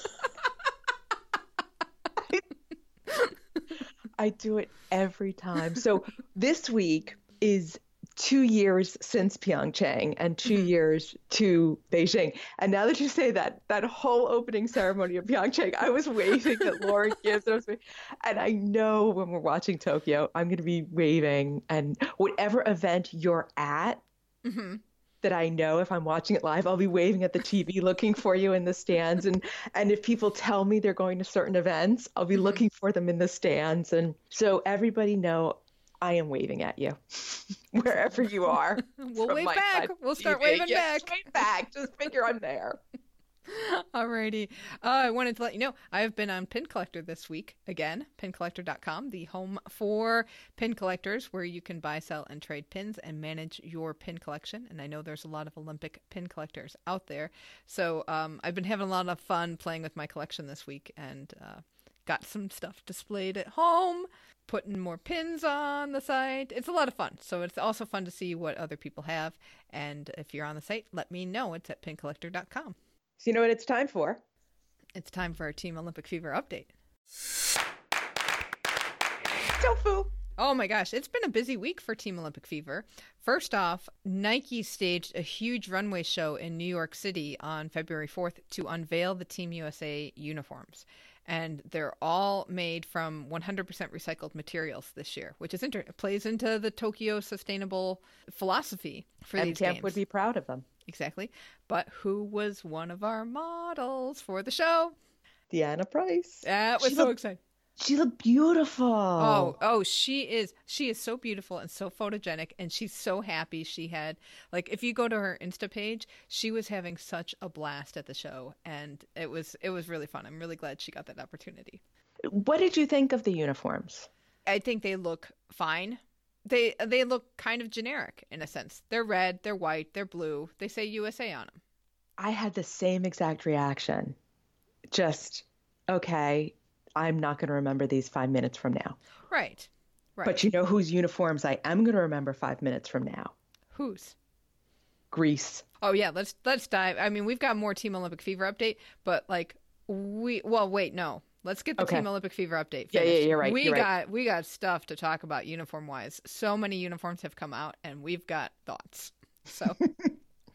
I do it every time. So this week is two years since Pyeongchang and 2 mm-hmm. years to Beijing. And now that you say that, that whole opening ceremony of Pyeongchang, I was waving at Lauren Gibbs. I was waving, and I know when we're watching Tokyo, I'm going to be waving. And whatever event you're at, mm-hmm. That I know if I'm watching it live, I'll be waving at the TV looking for you in the stands. And and if people tell me they're going to certain events, I'll be mm-hmm. looking for them in the stands. And so everybody know I am waving at you wherever you are. We'll wave back. We'll start TV. waving Yes, back. Wave back. Just figure I'm there. Alrighty. Uh, I wanted to let you know I have been on Pin Collector this week again. Pincollector.com, the home for pin collectors, where you can buy, sell, and trade pins and manage your pin collection. And I know there's a lot of Olympic pin collectors out there, so um, I've been having a lot of fun playing with my collection this week and uh, got some stuff displayed at home. Putting more pins on the site. It's a lot of fun. So it's also fun to see what other people have. And if you're on the site, let me know. It's at pincollector.com. So you know what it's time for? It's time for our Team Olympic Fever update. Tofu. Oh my gosh, it's been a busy week for Team Olympic Fever. First off, Nike staged a huge runway show in New York City on February 4th to unveil the Team USA uniforms. And they're all made from 100% recycled materials this year, which is inter- plays into the Tokyo sustainable philosophy for And these Camp games. would be proud of them. Exactly. But who was one of our models for the show? DeAnna Price. That was She so looked- exciting. She looked beautiful. Oh, oh, she is she is so beautiful and so photogenic and she's so happy she had like if you go to her Insta page, she was having such a blast at the show and it was it was really fun. I'm really glad she got that opportunity. What did you think of the uniforms? I think they look fine. They they look kind of generic in a sense. They're red, they're white, they're blue. They say USA on them. I had the same exact reaction. Just, okay, I'm not going to remember these five minutes from now. Right. Right. But you know whose uniforms I am going to remember five minutes from now? Whose? Greece. Oh yeah, let's let's dive. I mean, we've got more Team Olympic Fever update, but like we well, wait, no. Let's get the Okay. Team Olympic Fever update. Yeah, yeah, you're right, We you're right. got we got stuff to talk about uniform wise. So many uniforms have come out, and we've got thoughts. So.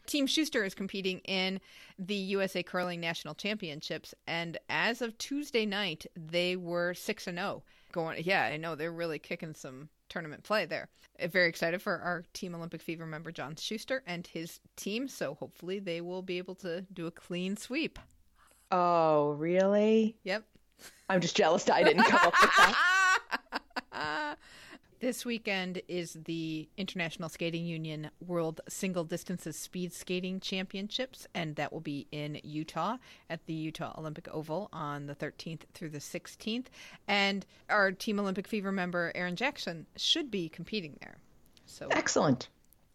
Team Schuster is competing in the USA Curling National Championships, and as of Tuesday night, they were six and zero. Going, yeah, I know they're really kicking some tournament play there. Uh, Very excited for our Team Olympic Fever member John Schuster and his team. So hopefully they will be able to do a clean sweep. Oh, really? Yep, I'm just jealous that I didn't come up with that. This weekend is the International Skating Union World Single Distances Speed Skating Championships, and that will be in Utah at the Utah Olympic Oval on the 13th through the 16th. And our Team Olympic Fever member, Erin Jackson, should be competing there. So Excellent.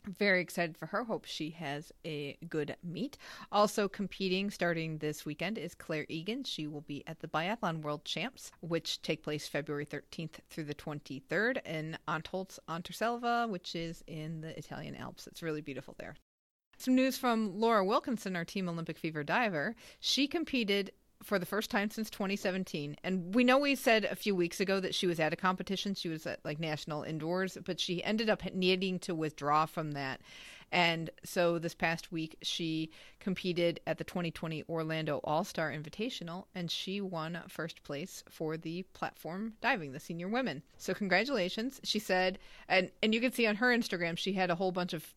Very excited for her. Hope she has a good meet. Also competing starting this weekend is Clare Egan. She will be at the Biathlon World Champs, which take place February 13th through the 23rd in Antholz Anterselva, which is in the Italian Alps. It's really beautiful there. Some news from Laura Wilkinson, our Team Olympic Fever diver. She competed for the first time since 2017. And we know we said a few weeks ago that she was at a competition. She was at like national indoors, but she ended up needing to withdraw from that. And so this past week, she competed at the 2020 Orlando All Star Invitational and she won first place for the platform diving, the senior women. So, congratulations. She said, and, and you can see on her Instagram, she had a whole bunch of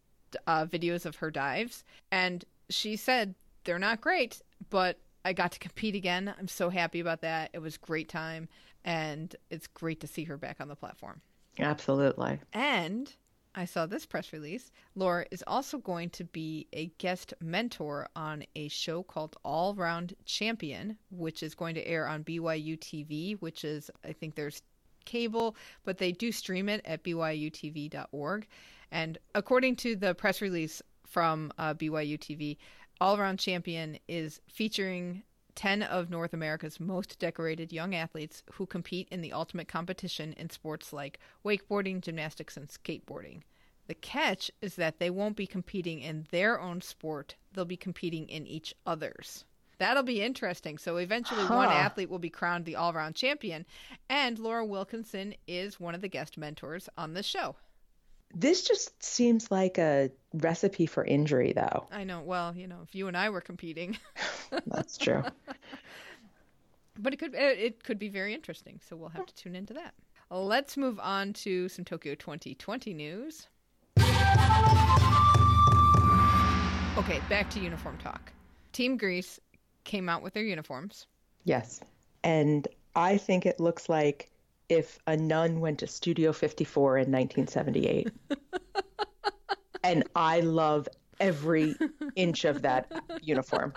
uh, videos of her dives. And she said, they're not great, but I got to compete again. I'm so happy about that. It was a great time, and it's great to see her back on the platform. Absolutely. And I saw this press release. Laura is also going to be a guest mentor on a show called All Round Champion, which is going to air on BYU TV, which is, I think there's cable, but they do stream it at byutv.org. And according to the press release from uh, BYU TV, all Around Champion is featuring 10 of North America's most decorated young athletes who compete in the ultimate competition in sports like wakeboarding, gymnastics, and skateboarding. The catch is that they won't be competing in their own sport, they'll be competing in each other's. That'll be interesting. So eventually, huh. one athlete will be crowned the all round champion, and Laura Wilkinson is one of the guest mentors on the show. This just seems like a recipe for injury, though. I know. Well, you know, if you and I were competing, that's true. but it could it could be very interesting. So we'll have to tune into that. Let's move on to some Tokyo 2020 news. Okay, back to uniform talk. Team Greece came out with their uniforms. Yes. And I think it looks like if a nun went to Studio 54 in 1978. and I love every inch of that uniform.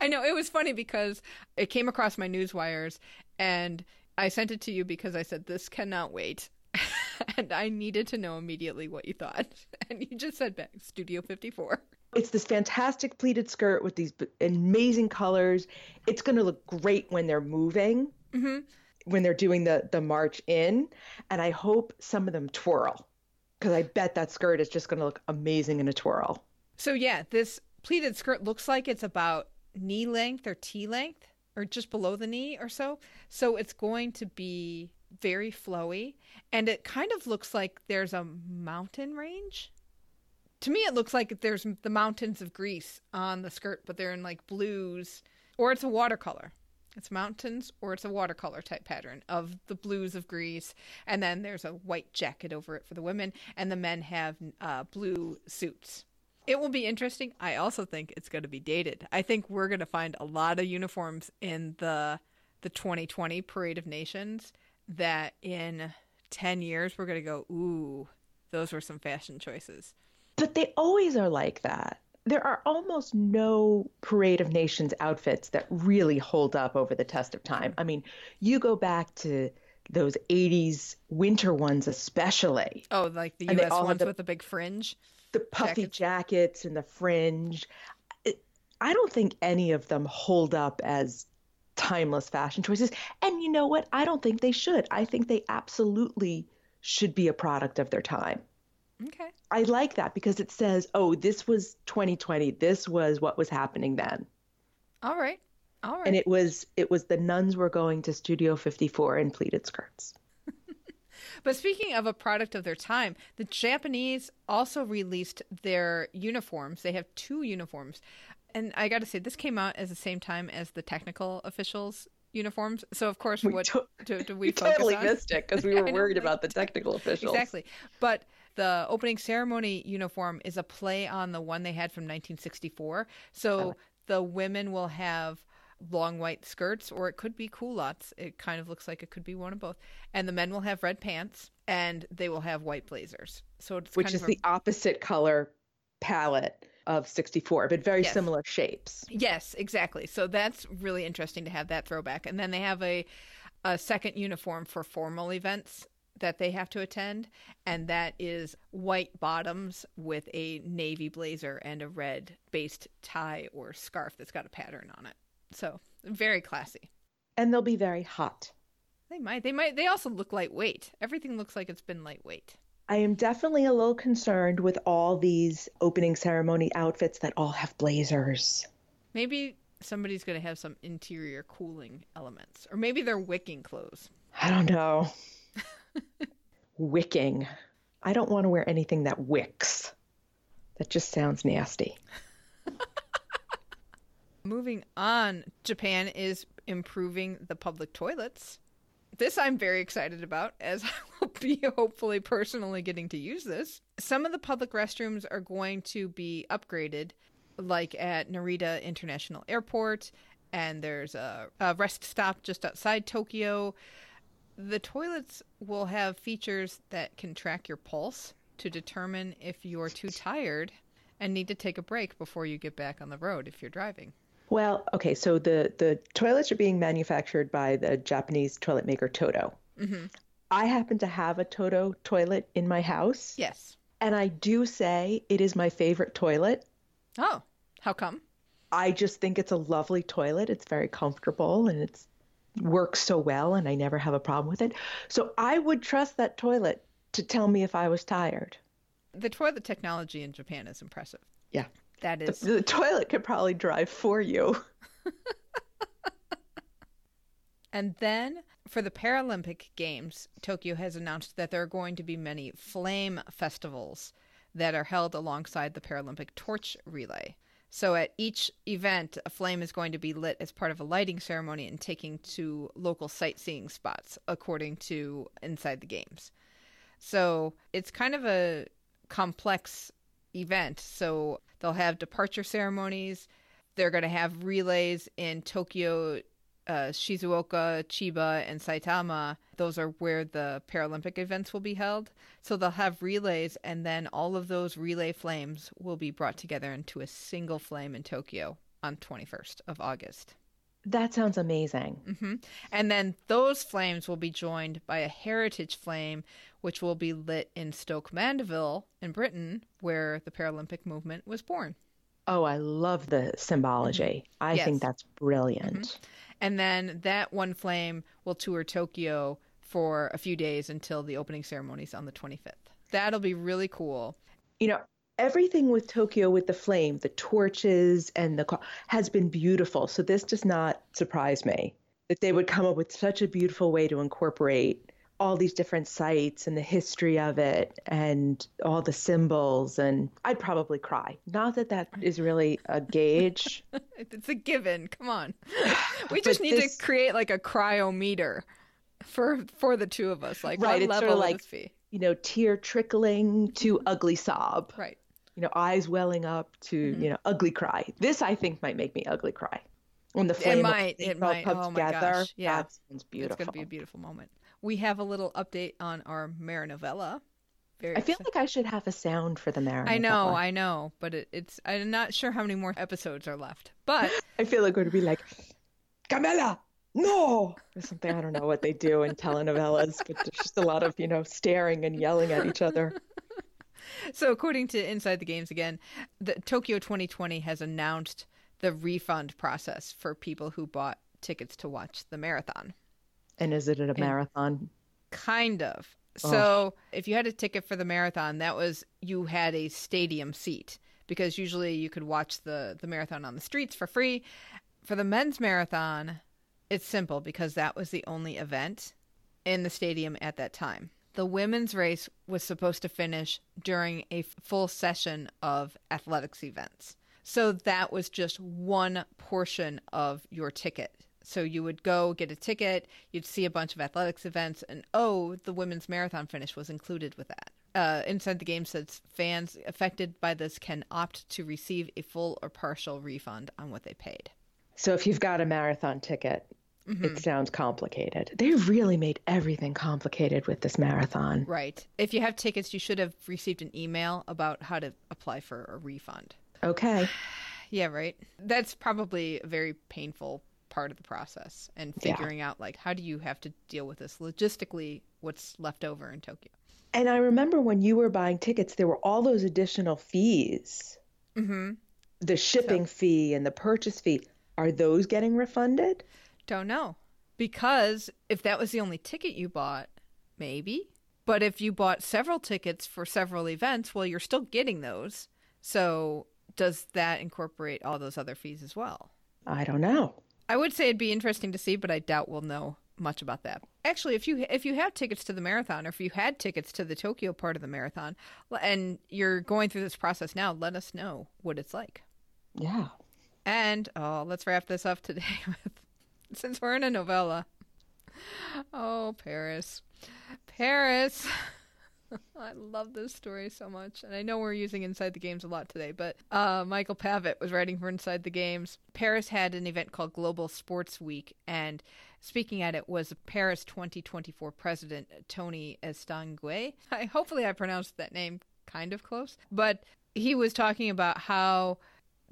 I know it was funny because it came across my news wires and I sent it to you because I said this cannot wait. and I needed to know immediately what you thought. And you just said back Studio 54. It's this fantastic pleated skirt with these amazing colors. It's going to look great when they're moving. Mm-hmm when they're doing the the march in, and I hope some of them twirl because I bet that skirt is just going to look amazing in a twirl. So yeah, this pleated skirt looks like it's about knee length or tea length or just below the knee or so. So it's going to be very flowy and it kind of looks like there's a mountain range. To me it looks like there's the mountains of Greece on the skirt but they're in like blues or it's a watercolor. It's mountains or it's a watercolor type pattern of the blues of Greece. And then there's a white jacket over it for the women, and the men have uh, blue suits. It will be interesting. I also think it's going to be dated. I think we're going to find a lot of uniforms in the the 2020 Parade of Nations that in 10 years we're going to go, ooh, those were some fashion choices. But they always are like that there are almost no Parade of Nations outfits that really hold up over the test of time. I mean, you go back to those 80s winter ones, especially. Oh, like the US ones the, with the big fringe? The puffy jackets, jackets and the fringe. I don't think any of them hold up as timeless fashion choices. And you know what? I don't think they should. I think they absolutely should be a product of their time. Okay. I like that because it says, oh, this was 2020. This was what was happening then. All right. All right. And it was it was the nuns were going to Studio 54 in pleated skirts. but speaking of a product of their time, the Japanese also released their uniforms. They have two uniforms. And I got to say, this came out at the same time as the technical officials uniforms. So of course, we what to- do, do, we, we totally on? missed it because we were worried about the technical officials. Exactly, but the opening ceremony uniform is a play on the one they had from 1964. So the women will have long white skirts, or it could be culottes. It kind of looks like it could be one of both. And the men will have red pants, and they will have white blazers. So it's which kind is of a- the opposite color palette of 64, but very Yes. similar shapes. Yes, exactly. So that's really interesting to have that throwback. And then they have a a second uniform for formal events that they have to attend, and that is white bottoms with a navy blazer and a red based tie or scarf that's got a pattern on it. So very classy. And they'll be very hot. They might. They might. They also look lightweight. Everything looks like it's been lightweight. I am definitely a little concerned with all these opening ceremony outfits that all have blazers. Maybe somebody's going to have some interior cooling elements, or maybe they're wicking clothes. I don't know. Wicking. I don't want to wear anything that wicks. That just sounds nasty. Moving on, Japan is improving the public toilets. This I'm very excited about as I will be hopefully personally getting to use this. Some of the public restrooms are going to be upgraded, like at Narita International Airport, and there's a, a rest stop just outside Tokyo. The toilets will have features that can track your pulse to determine if you're too tired and need to take a break before you get back on the road if you're driving. Well, okay, so the, the toilets are being manufactured by the Japanese toilet maker Toto. Mm-hmm. I happen to have a Toto toilet in my house, Yes. and I do say it is my favorite toilet. Oh, how come? I just think it's a lovely toilet. It's very comfortable and it's works so well, and I never have a problem with it. So I would trust that toilet to tell me if I was tired. The toilet technology in Japan is impressive. Yeah. That is. The, the toilet could probably drive for you. And then for the Paralympic Games, Tokyo has announced that there are going to be many flame festivals that are held alongside the Paralympic torch relay. So at each event, a flame is going to be lit as part of a lighting ceremony and taking to local sightseeing spots, according to Inside the Games. So it's kind of a complex event. So they'll have departure ceremonies. They're going to have relays in Tokyo, uh, Shizuoka, Chiba, and Saitama. Those are where the Paralympic events will be held. So they'll have relays, and then all of those relay flames will be brought together into a single flame in Tokyo on 21st of August. That sounds amazing. hmm And then those flames will be joined by a heritage flame, which will be lit in Stoke Mandeville in Britain, where the Paralympic movement was born. Oh, I love the symbology. I Yes. think that's brilliant. And then that one flame will tour Tokyo for a few days until the opening ceremonies on the 25th. That'll be really cool. You know, everything with Tokyo with the flame, the torches and the has been beautiful. So this does not surprise me that they would come up with such a beautiful way to incorporate all these different sites and the history of it and all the symbols and I'd probably cry. Not that that is really a gauge. It's a given. Come on. We just need this- to create like a cryometer for for the two of us. Like Right, it's level sorta like- you know, tear trickling to ugly sob. Right. you know, eyes welling up to, Mm-hmm. you know, ugly cry. This I think might make me ugly cry. When the flame of might, it might. come Oh my together, gosh, yeah. that sounds beautiful. It's going to be a beautiful moment. We have a little update on our Marinovella. Very I feel exci- like I should have a sound for the Marinette. I know, I know, but it, it's I'm not sure how many more episodes are left. But I feel like it would be like, Camilla, no, or something. I don't know what they do in telenovelas, but there's just a lot of you know staring and yelling at each other. so according to Inside the Games again, the Tokyo 2020 has announced the refund process for people who bought tickets to watch the marathon. And is it a marathon? Kind of. Oh. So if you had a ticket for the marathon, that was you had a stadium seat because usually you could watch the the marathon on the streets for free. For the men's marathon, it's simple because that was the only event in the stadium at that time. The women's race was supposed to finish during a full session of athletics events. So that was just one portion of your ticket. So you would go get a ticket, you'd see a bunch of athletics events, and oh, the women's marathon finish was included with that. Uh, Inside the Game says fans affected by this can opt to receive a full or partial refund on what they paid. So if you've got a marathon ticket, Mm-hmm. it sounds complicated. They really made everything complicated with this marathon. Right. If you have tickets, you should have received an email about how to apply for a refund. Okay. Yeah, right. That's probably a very painful part of the process and Yeah. figuring out like how do you have to deal with this logistically what's left over in Tokyo. And I remember when you were buying tickets, there were all those additional fees. Mhm. The shipping fee and the purchase fee. Are those getting refunded? Don't know. Because if that was the only ticket you bought, maybe. But if you bought several tickets for several events, well, you're still getting those. So does that incorporate all those other fees as well? I don't know. I would say it'd be interesting to see, but I doubt we'll know much about that. Actually, if you if you have tickets to the marathon, or if you had tickets to the Tokyo part of the marathon, and you're going through this process now, let us know what it's like. Yeah. And oh, let's wrap this up today with since we're in a novella. Oh, Paris. Paris. I love this story so much. And I know we're using Inside the Games a lot today, but uh, Michael Pavitt was writing for Inside the Games. Paris had an event called Global Sports Week, and speaking at it was Paris 2024 president Tony Estanguet. I, hopefully, I pronounced that name kind of close, but he was talking about how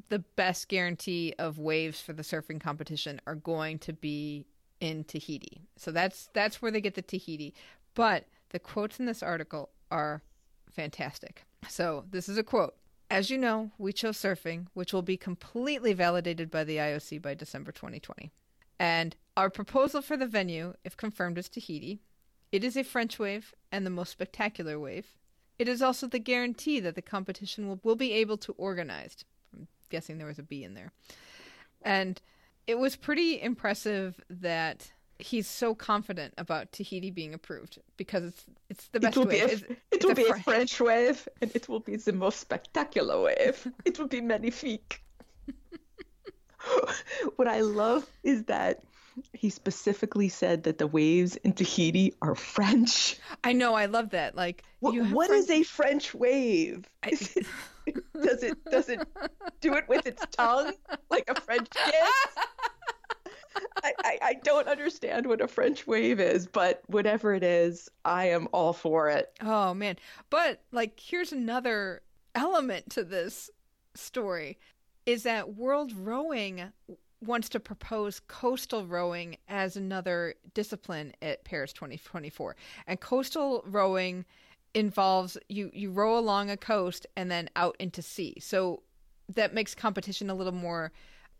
the best guarantee of waves for the surfing competition are going to be in Tahiti. So that's that's where they get the Tahiti. But the quotes in this article are fantastic. So this is a quote. As you know, we chose surfing, which will be completely validated by the IOC by December 2020. And our proposal for the venue, if confirmed, is Tahiti. It is a French wave and the most spectacular wave. It is also the guarantee that the competition will, will be able to organized. I'm guessing there was a B in there. And it was pretty impressive that he's so confident about Tahiti being approved because it's it's the best it will way. be, a, It's- it it's will be a French wave, and it will be the most spectacular wave. it will be magnifique. what I love is that he specifically said that the waves in Tahiti are French. I know, I love that. Like, What, what French- is a French wave? I- it- does it does it do it with its tongue like a French kiss? I, I, don't understand what a French wave is, but whatever it is, I am all for it. Oh man. But like here's another element to this story is that World Rowing wants to propose coastal rowing as another discipline at Paris 2024. And coastal rowing involves you you row along a coast and then out into sea. So that makes competition a little more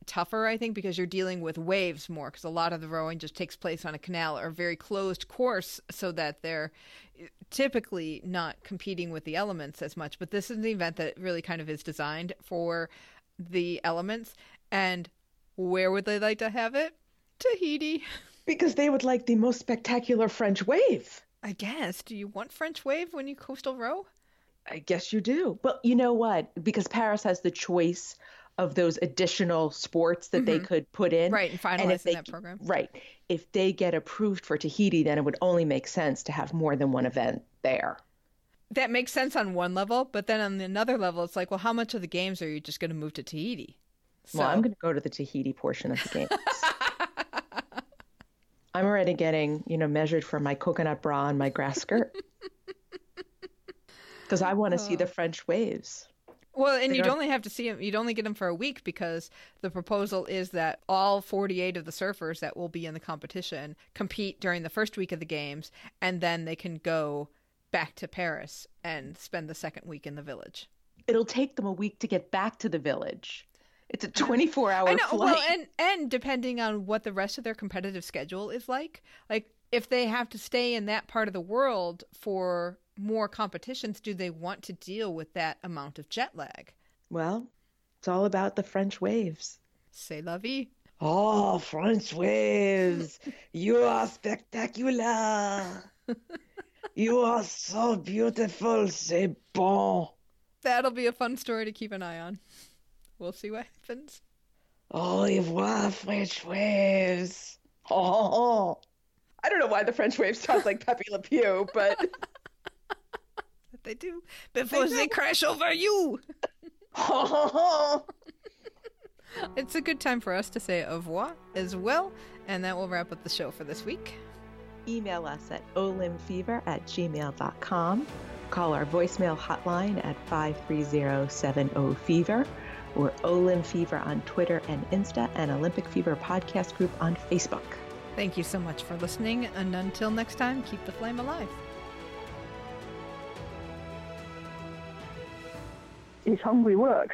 tougher, I think, because you're dealing with waves more. Because a lot of the rowing just takes place on a canal or a very closed course, so that they're eh, typically not competing with the elements as much. But this is an event that really kind of is designed for the elements. And where would they like to have it? Tahiti. Because they would like the most spectacular French wave. I guess. Do you want French wave when you coastal row? I guess you do. Well, you know what? Because Paris has the choice of those additional sports that they mm-hmm. could put in. Right, and they- that program. Right. If they get approved for Tahiti, then it would only make sense to have more than one event there. That makes sense on one level, but then on another level, it's like, well, how much of the games are you just going to move to Tahiti? Well, I'm going to go to the Tahiti portion of the games. I'm already getting, you know, measured for my coconut bra and my grass skirt. Because I want to see the French waves. Well, and They you'd are- only have to see them. You'd only get them for a week because the proposal is that all 48 of the surfers that will be in the competition compete during the first week of the games, and then they can go back to Paris and spend the second week in the village. It'll take them a week to get back to the village. It's a 24 hour I know. flight. Well, and and depending on what the rest of their competitive schedule is like, like if they have to stay in that part of the world for more competitions, do they want to deal with that amount of jet lag? Well, it's all about the French waves. C'est la vie. Oh, French waves. You are spectacular. you are so beautiful. C'est bon. That'll be a fun story to keep an eye on. We'll see what happens. Au revoir, French waves. Oh. I don't know why the French wave sounds like Pepe Le Pew, but But they do before they, crash over you. It's a good time for us to say au revoir as well, and that will wrap up the show for this week. Email us at olymfever at gmail.com. Call our voicemail hotline at 530-70-FEVER or Olym Fever on Twitter and Insta and Olympic Fever podcast group on Facebook. Thank you so much for listening, and until next time, keep the flame alive. Is hungry work?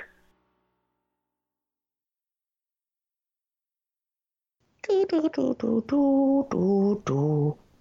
Do, do, do, do, do, do.